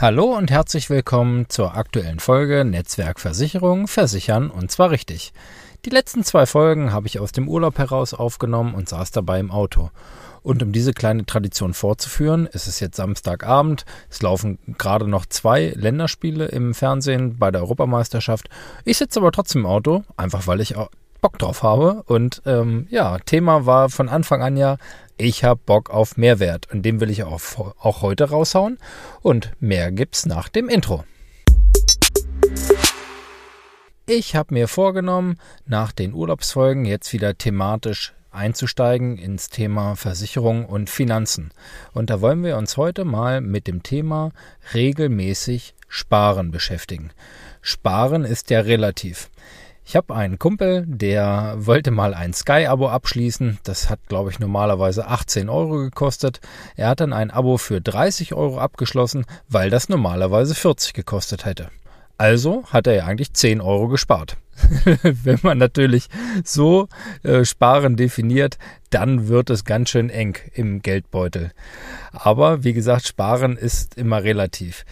Hallo und herzlich willkommen zur aktuellen Folge Netzwerkversicherung versichern und zwar richtig. Die letzten zwei Folgen habe ich aus dem Urlaub heraus aufgenommen und saß dabei im Auto. Und um diese kleine Tradition fortzuführen, ist es jetzt Samstagabend. Es laufen gerade noch zwei Länderspiele im Fernsehen bei der Europameisterschaft. Ich sitze aber trotzdem im Auto, einfach weil ich Bock drauf habe. Und ähm, ja, Thema war von Anfang an ja ich habe Bock auf Mehrwert und den will ich auch, auch heute raushauen. Und mehr gibt's nach dem Intro. Ich habe mir vorgenommen, nach den Urlaubsfolgen jetzt wieder thematisch einzusteigen ins Thema Versicherung und Finanzen. Und da wollen wir uns heute mal mit dem Thema regelmäßig Sparen beschäftigen. Sparen ist ja relativ. Ich habe einen Kumpel, der wollte mal ein Sky-Abo abschließen. Das hat, glaube ich, normalerweise 18 Euro gekostet. Er hat dann ein Abo für 30 Euro abgeschlossen, weil das normalerweise 40 gekostet hätte. Also hat er ja eigentlich 10 Euro gespart. Wenn man natürlich so äh, Sparen definiert, dann wird es ganz schön eng im Geldbeutel. Aber wie gesagt, Sparen ist immer relativ.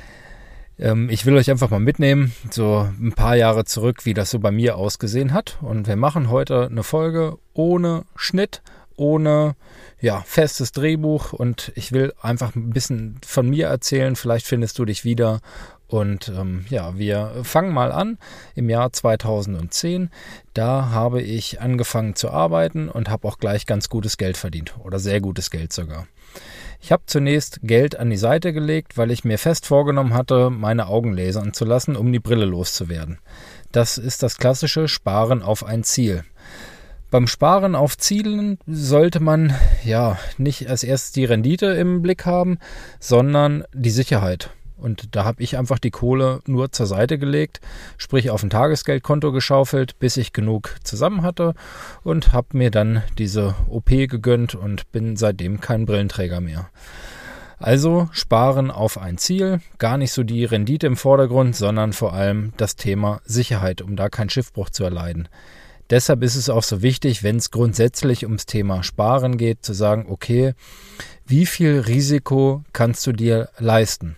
Ähm, ich will euch einfach mal mitnehmen, so ein paar Jahre zurück, wie das so bei mir ausgesehen hat. Und wir machen heute eine Folge ohne Schnitt, ohne ja, festes Drehbuch und ich will einfach ein bisschen von mir erzählen. Vielleicht findest du dich wieder. Und ähm, ja, wir fangen mal an im Jahr 2010. Da habe ich angefangen zu arbeiten und habe auch gleich ganz gutes Geld verdient oder sehr gutes Geld sogar. Ich habe zunächst Geld an die Seite gelegt, weil ich mir fest vorgenommen hatte, meine Augen lasern zu lassen, um die Brille loszuwerden. Das ist das klassische Sparen auf ein Ziel. Beim Sparen auf Zielen sollte man ja nicht als erstes die Rendite im Blick haben, sondern die Sicherheit. Und da habe ich einfach die Kohle nur zur Seite gelegt, sprich auf ein Tagesgeldkonto geschaufelt, bis ich genug zusammen hatte und habe mir dann diese OP gegönnt und bin seitdem kein Brillenträger mehr. Also sparen auf ein Ziel, gar nicht so die Rendite im Vordergrund, sondern vor allem das Thema Sicherheit, um da keinen Schiffbruch zu erleiden. Deshalb ist es auch so wichtig, wenn es grundsätzlich ums Thema Sparen geht, zu sagen, okay, wie viel Risiko kannst du dir leisten?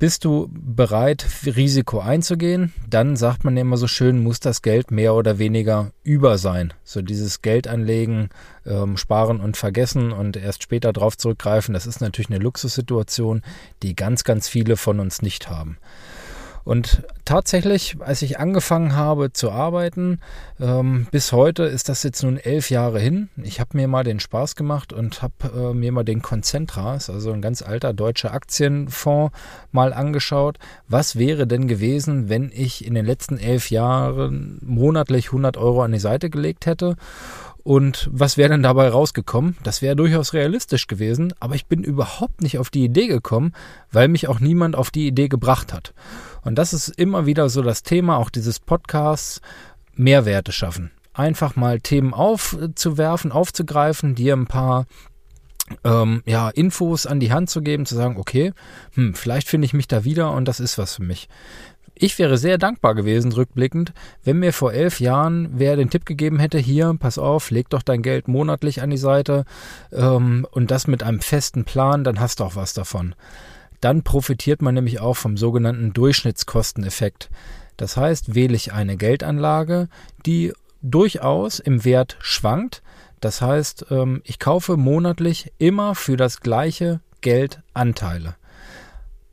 Bist du bereit, Risiko einzugehen? Dann sagt man immer so schön, muss das Geld mehr oder weniger über sein. So dieses Geld anlegen, ähm, sparen und vergessen und erst später darauf zurückgreifen, das ist natürlich eine Luxussituation, die ganz, ganz viele von uns nicht haben. Und tatsächlich, als ich angefangen habe zu arbeiten, ähm, bis heute ist das jetzt nun elf Jahre hin. Ich habe mir mal den Spaß gemacht und habe äh, mir mal den Concentras, also ein ganz alter deutscher Aktienfonds, mal angeschaut. Was wäre denn gewesen, wenn ich in den letzten elf Jahren monatlich 100 Euro an die Seite gelegt hätte? Und was wäre denn dabei rausgekommen? Das wäre durchaus realistisch gewesen, aber ich bin überhaupt nicht auf die Idee gekommen, weil mich auch niemand auf die Idee gebracht hat. Und das ist immer wieder so das Thema auch dieses Podcasts, Mehrwerte schaffen. Einfach mal Themen aufzuwerfen, aufzugreifen, dir ein paar ähm, ja, Infos an die Hand zu geben, zu sagen, okay, hm, vielleicht finde ich mich da wieder und das ist was für mich. Ich wäre sehr dankbar gewesen, rückblickend, wenn mir vor elf Jahren wer den Tipp gegeben hätte, hier, pass auf, leg doch dein Geld monatlich an die Seite ähm, und das mit einem festen Plan, dann hast du auch was davon. Dann profitiert man nämlich auch vom sogenannten Durchschnittskosteneffekt. Das heißt, wähle ich eine Geldanlage, die durchaus im Wert schwankt. Das heißt, ähm, ich kaufe monatlich immer für das gleiche Geld Anteile.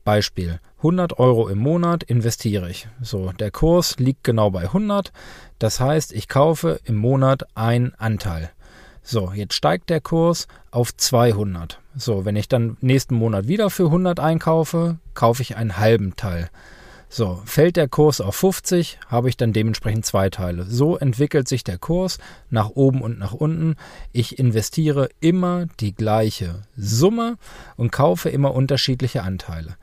Beispiel 100 Euro im Monat investiere ich. So, der Kurs liegt genau bei 100. Das heißt, ich kaufe im Monat einen Anteil. So, jetzt steigt der Kurs auf 200. So, wenn ich dann nächsten Monat wieder für 100 einkaufe, kaufe ich einen halben Teil. So, fällt der Kurs auf 50, habe ich dann dementsprechend zwei Teile. So entwickelt sich der Kurs nach oben und nach unten. Ich investiere immer die gleiche Summe und kaufe immer unterschiedliche Anteile.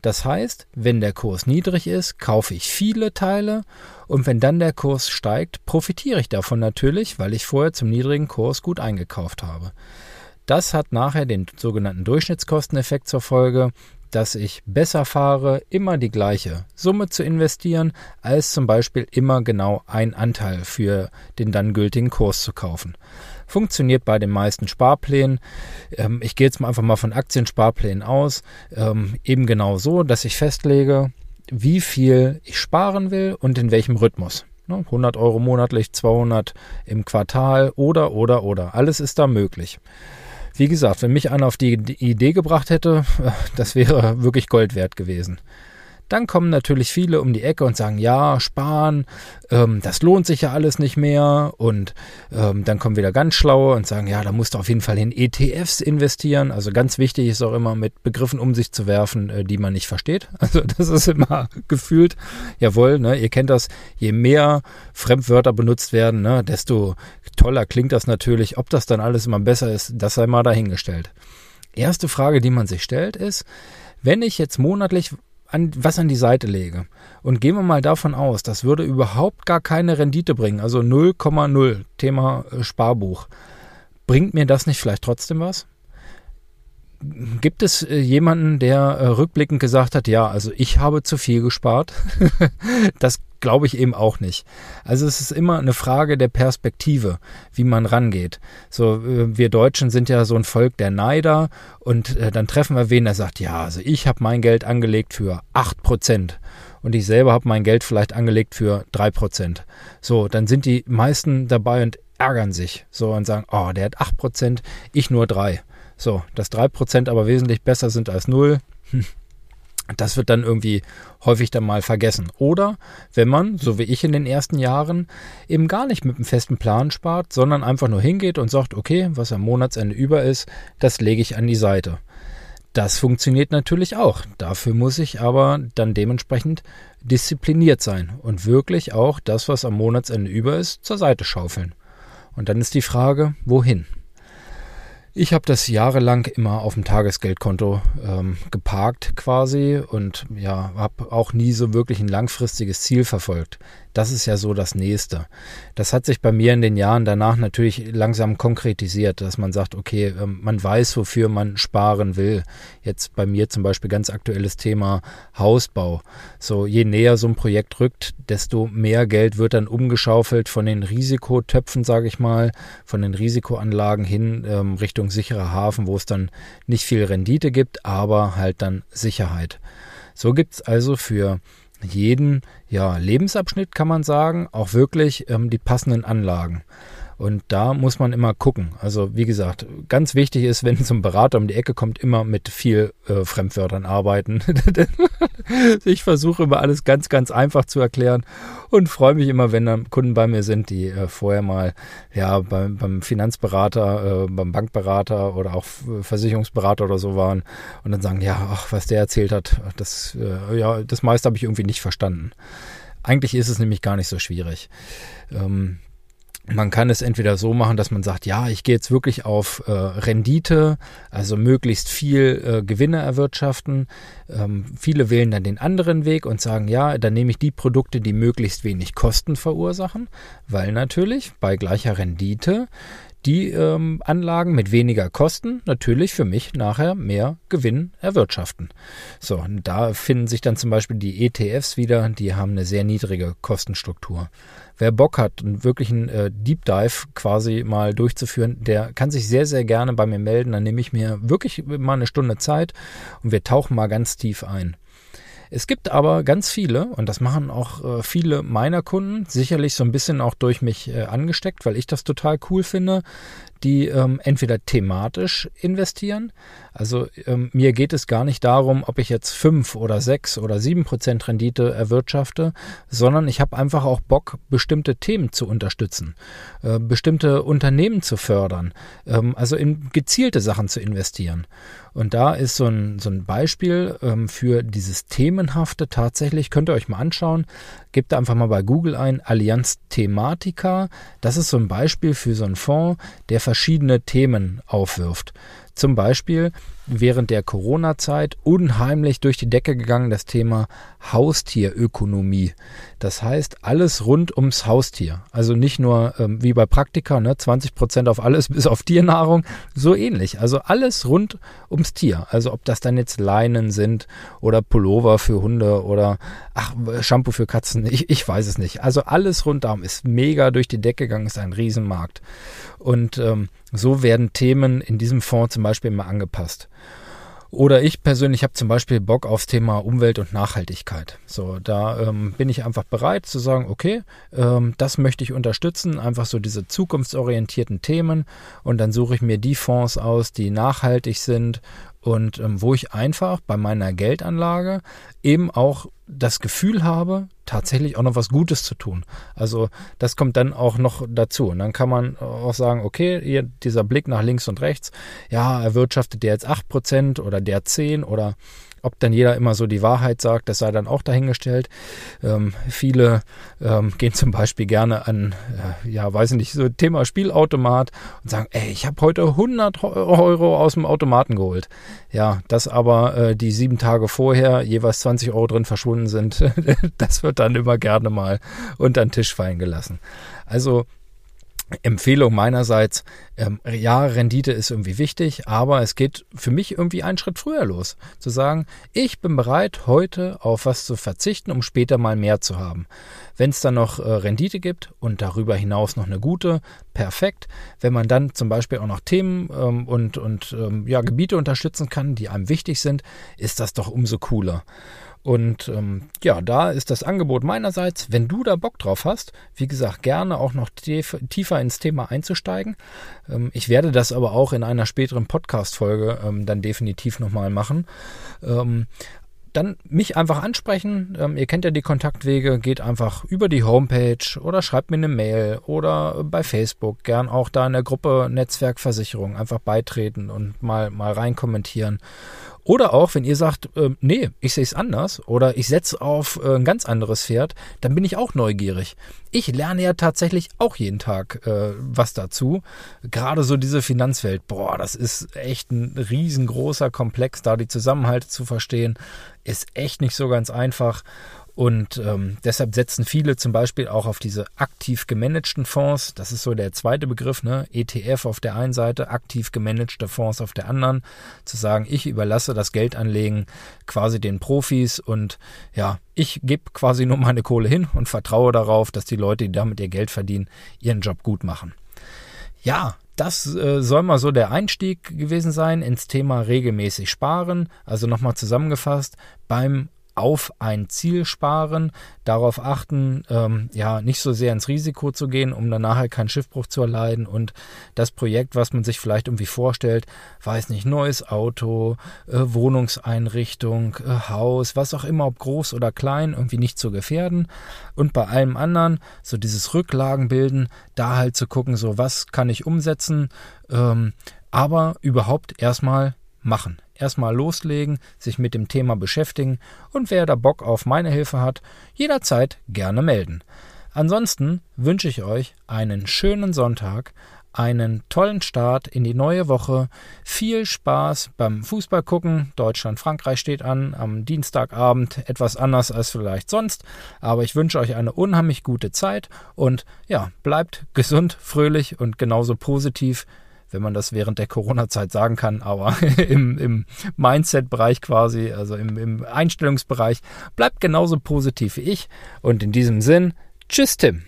Das heißt, wenn der Kurs niedrig ist, kaufe ich viele Teile und wenn dann der Kurs steigt, profitiere ich davon natürlich, weil ich vorher zum niedrigen Kurs gut eingekauft habe. Das hat nachher den sogenannten Durchschnittskosteneffekt zur Folge. Dass ich besser fahre, immer die gleiche Summe zu investieren, als zum Beispiel immer genau ein Anteil für den dann gültigen Kurs zu kaufen. Funktioniert bei den meisten Sparplänen. Ähm, ich gehe jetzt mal einfach mal von Aktiensparplänen aus. Ähm, eben genau so, dass ich festlege, wie viel ich sparen will und in welchem Rhythmus. 100 ne, Euro monatlich, 200 im Quartal oder, oder, oder. Alles ist da möglich. Wie gesagt, wenn mich einer auf die Idee gebracht hätte, das wäre wirklich Gold wert gewesen. Dann kommen natürlich viele um die Ecke und sagen, ja, sparen, ähm, das lohnt sich ja alles nicht mehr. Und ähm, dann kommen wieder ganz schlaue und sagen, ja, da musst du auf jeden Fall in ETFs investieren. Also ganz wichtig ist auch immer mit Begriffen um sich zu werfen, äh, die man nicht versteht. Also das ist immer gefühlt, jawohl, ne, ihr kennt das, je mehr Fremdwörter benutzt werden, ne, desto toller klingt das natürlich. Ob das dann alles immer besser ist, das sei mal dahingestellt. Erste Frage, die man sich stellt, ist, wenn ich jetzt monatlich an, was an die Seite lege. Und gehen wir mal davon aus, das würde überhaupt gar keine Rendite bringen, also 0,0 Thema äh, Sparbuch, bringt mir das nicht vielleicht trotzdem was? Gibt es äh, jemanden, der äh, rückblickend gesagt hat, ja, also ich habe zu viel gespart? das glaube ich eben auch nicht. Also es ist immer eine Frage der Perspektive, wie man rangeht. So, äh, wir Deutschen sind ja so ein Volk der Neider und dann treffen wir wen, der sagt, ja, also ich habe mein Geld angelegt für acht Prozent und ich selber habe mein Geld vielleicht angelegt für drei Prozent. So, dann sind die meisten dabei und ärgern sich so und sagen, oh, der hat acht Prozent, ich nur drei. So, dass 3% aber wesentlich besser sind als 0, hm, das wird dann irgendwie häufig dann mal vergessen. Oder wenn man, so wie ich in den ersten Jahren, eben gar nicht mit einem festen Plan spart, sondern einfach nur hingeht und sagt, okay, was am Monatsende über ist, das lege ich an die Seite. Das funktioniert natürlich auch. Dafür muss ich aber dann dementsprechend diszipliniert sein und wirklich auch das, was am Monatsende über ist, zur Seite schaufeln. Und dann ist die Frage, wohin? Ich habe das jahrelang immer auf dem Tagesgeldkonto ähm, geparkt quasi und ja, habe auch nie so wirklich ein langfristiges Ziel verfolgt. Das ist ja so das Nächste. Das hat sich bei mir in den Jahren danach natürlich langsam konkretisiert, dass man sagt, okay, ähm, man weiß, wofür man sparen will. Jetzt bei mir zum Beispiel ganz aktuelles Thema Hausbau. So, je näher so ein Projekt rückt, desto mehr Geld wird dann umgeschaufelt von den Risikotöpfen, sage ich mal, von den Risikoanlagen hin ähm, Richtung sicherer Hafen, wo es dann nicht viel Rendite gibt, aber halt dann Sicherheit. So gibt es also für jeden ja, Lebensabschnitt, kann man sagen, auch wirklich ähm, die passenden Anlagen. Und da muss man immer gucken. Also wie gesagt, ganz wichtig ist, wenn zum Berater um die Ecke kommt, immer mit viel äh, Fremdwörtern arbeiten. ich versuche immer alles ganz, ganz einfach zu erklären und freue mich immer, wenn dann Kunden bei mir sind, die äh, vorher mal ja beim, beim Finanzberater, äh, beim Bankberater oder auch Versicherungsberater oder so waren und dann sagen, ja, ach, was der erzählt hat, das äh, ja, das meiste habe ich irgendwie nicht verstanden. Eigentlich ist es nämlich gar nicht so schwierig. Ähm, man kann es entweder so machen, dass man sagt, ja, ich gehe jetzt wirklich auf äh, Rendite, also möglichst viel äh, Gewinne erwirtschaften. Ähm, viele wählen dann den anderen Weg und sagen, ja, dann nehme ich die Produkte, die möglichst wenig Kosten verursachen, weil natürlich bei gleicher Rendite die ähm, Anlagen mit weniger Kosten natürlich für mich nachher mehr Gewinn erwirtschaften. So, da finden sich dann zum Beispiel die ETFs wieder, die haben eine sehr niedrige Kostenstruktur. Wer Bock hat, einen wirklichen äh, Deep Dive quasi mal durchzuführen, der kann sich sehr, sehr gerne bei mir melden. Dann nehme ich mir wirklich mal eine Stunde Zeit und wir tauchen mal ganz tief ein. Es gibt aber ganz viele, und das machen auch äh, viele meiner Kunden, sicherlich so ein bisschen auch durch mich äh, angesteckt, weil ich das total cool finde, die ähm, entweder thematisch investieren. Also ähm, mir geht es gar nicht darum, ob ich jetzt fünf oder sechs oder sieben Prozent Rendite erwirtschafte, sondern ich habe einfach auch Bock, bestimmte Themen zu unterstützen, äh, bestimmte Unternehmen zu fördern, ähm, also in gezielte Sachen zu investieren. Und da ist so ein, so ein Beispiel ähm, für dieses Themenhafte tatsächlich, könnt ihr euch mal anschauen. Gebt einfach mal bei Google ein Allianz Thematica. Das ist so ein Beispiel für so einen Fonds, der verschiedene Themen aufwirft. Zum Beispiel während der Corona-Zeit unheimlich durch die Decke gegangen, das Thema Haustierökonomie. Das heißt, alles rund ums Haustier. Also nicht nur ähm, wie bei Praktika, ne, 20 Prozent auf alles bis auf Tiernahrung, so ähnlich. Also alles rund ums Tier. Also ob das dann jetzt Leinen sind oder Pullover für Hunde oder ach, Shampoo für Katzen, ich, ich weiß es nicht. Also alles rundum ist mega durch die Decke gegangen, ist ein Riesenmarkt. Und ähm, so werden Themen in diesem Fonds zum Beispiel immer angepasst. Oder ich persönlich habe zum Beispiel Bock aufs Thema Umwelt und Nachhaltigkeit. So, da ähm, bin ich einfach bereit zu sagen, okay, ähm, das möchte ich unterstützen, einfach so diese zukunftsorientierten Themen. Und dann suche ich mir die Fonds aus, die nachhaltig sind und ähm, wo ich einfach bei meiner Geldanlage eben auch das Gefühl habe, tatsächlich auch noch was Gutes zu tun. Also das kommt dann auch noch dazu. Und dann kann man auch sagen, okay, hier dieser Blick nach links und rechts, ja, erwirtschaftet der jetzt 8% oder der 10 oder ob dann jeder immer so die Wahrheit sagt, das sei dann auch dahingestellt. Ähm, viele ähm, gehen zum Beispiel gerne an, äh, ja, weiß ich nicht, so Thema Spielautomat und sagen, ey, ich habe heute 100 Euro aus dem Automaten geholt. Ja, dass aber äh, die sieben Tage vorher jeweils 20 Euro drin verschwunden sind, das wird dann immer gerne mal unter den Tisch fallen gelassen. Also Empfehlung meinerseits, ähm, ja, Rendite ist irgendwie wichtig, aber es geht für mich irgendwie einen Schritt früher los. Zu sagen, ich bin bereit, heute auf was zu verzichten, um später mal mehr zu haben. Wenn es dann noch äh, Rendite gibt und darüber hinaus noch eine gute, perfekt. Wenn man dann zum Beispiel auch noch Themen ähm, und, und ähm, ja, Gebiete unterstützen kann, die einem wichtig sind, ist das doch umso cooler. Und ähm, ja, da ist das Angebot meinerseits, wenn du da Bock drauf hast, wie gesagt, gerne auch noch tief, tiefer ins Thema einzusteigen. Ähm, ich werde das aber auch in einer späteren Podcast-Folge ähm, dann definitiv nochmal machen. Ähm, dann mich einfach ansprechen. Ähm, ihr kennt ja die Kontaktwege, geht einfach über die Homepage oder schreibt mir eine Mail oder bei Facebook, gern auch da in der Gruppe Netzwerkversicherung einfach beitreten und mal, mal rein kommentieren. Oder auch, wenn ihr sagt, äh, nee, ich sehe es anders oder ich setze auf äh, ein ganz anderes Pferd, dann bin ich auch neugierig. Ich lerne ja tatsächlich auch jeden Tag äh, was dazu. Gerade so diese Finanzwelt, boah, das ist echt ein riesengroßer Komplex, da die Zusammenhalte zu verstehen, ist echt nicht so ganz einfach. Und ähm, deshalb setzen viele zum Beispiel auch auf diese aktiv gemanagten Fonds. Das ist so der zweite Begriff, ne? ETF auf der einen Seite, aktiv gemanagte Fonds auf der anderen. Zu sagen, ich überlasse das Geldanlegen quasi den Profis und ja, ich gebe quasi nur meine Kohle hin und vertraue darauf, dass die Leute, die damit ihr Geld verdienen, ihren Job gut machen. Ja, das äh, soll mal so der Einstieg gewesen sein ins Thema regelmäßig sparen. Also nochmal zusammengefasst, beim auf ein Ziel sparen, darauf achten, ähm, ja, nicht so sehr ins Risiko zu gehen, um dann nachher keinen Schiffbruch zu erleiden. Und das Projekt, was man sich vielleicht irgendwie vorstellt, weiß nicht, neues Auto, äh, Wohnungseinrichtung, äh, Haus, was auch immer, ob groß oder klein, irgendwie nicht zu gefährden. Und bei allem anderen so dieses Rücklagenbilden, da halt zu gucken, so was kann ich umsetzen, ähm, aber überhaupt erstmal machen erstmal loslegen, sich mit dem Thema beschäftigen und wer da Bock auf meine Hilfe hat, jederzeit gerne melden. Ansonsten wünsche ich euch einen schönen Sonntag, einen tollen Start in die neue Woche, viel Spaß beim Fußball gucken. Deutschland-Frankreich steht an am Dienstagabend, etwas anders als vielleicht sonst, aber ich wünsche euch eine unheimlich gute Zeit und ja, bleibt gesund, fröhlich und genauso positiv wenn man das während der Corona-Zeit sagen kann, aber im, im Mindset-Bereich quasi, also im, im Einstellungsbereich, bleibt genauso positiv wie ich. Und in diesem Sinn, tschüss Tim.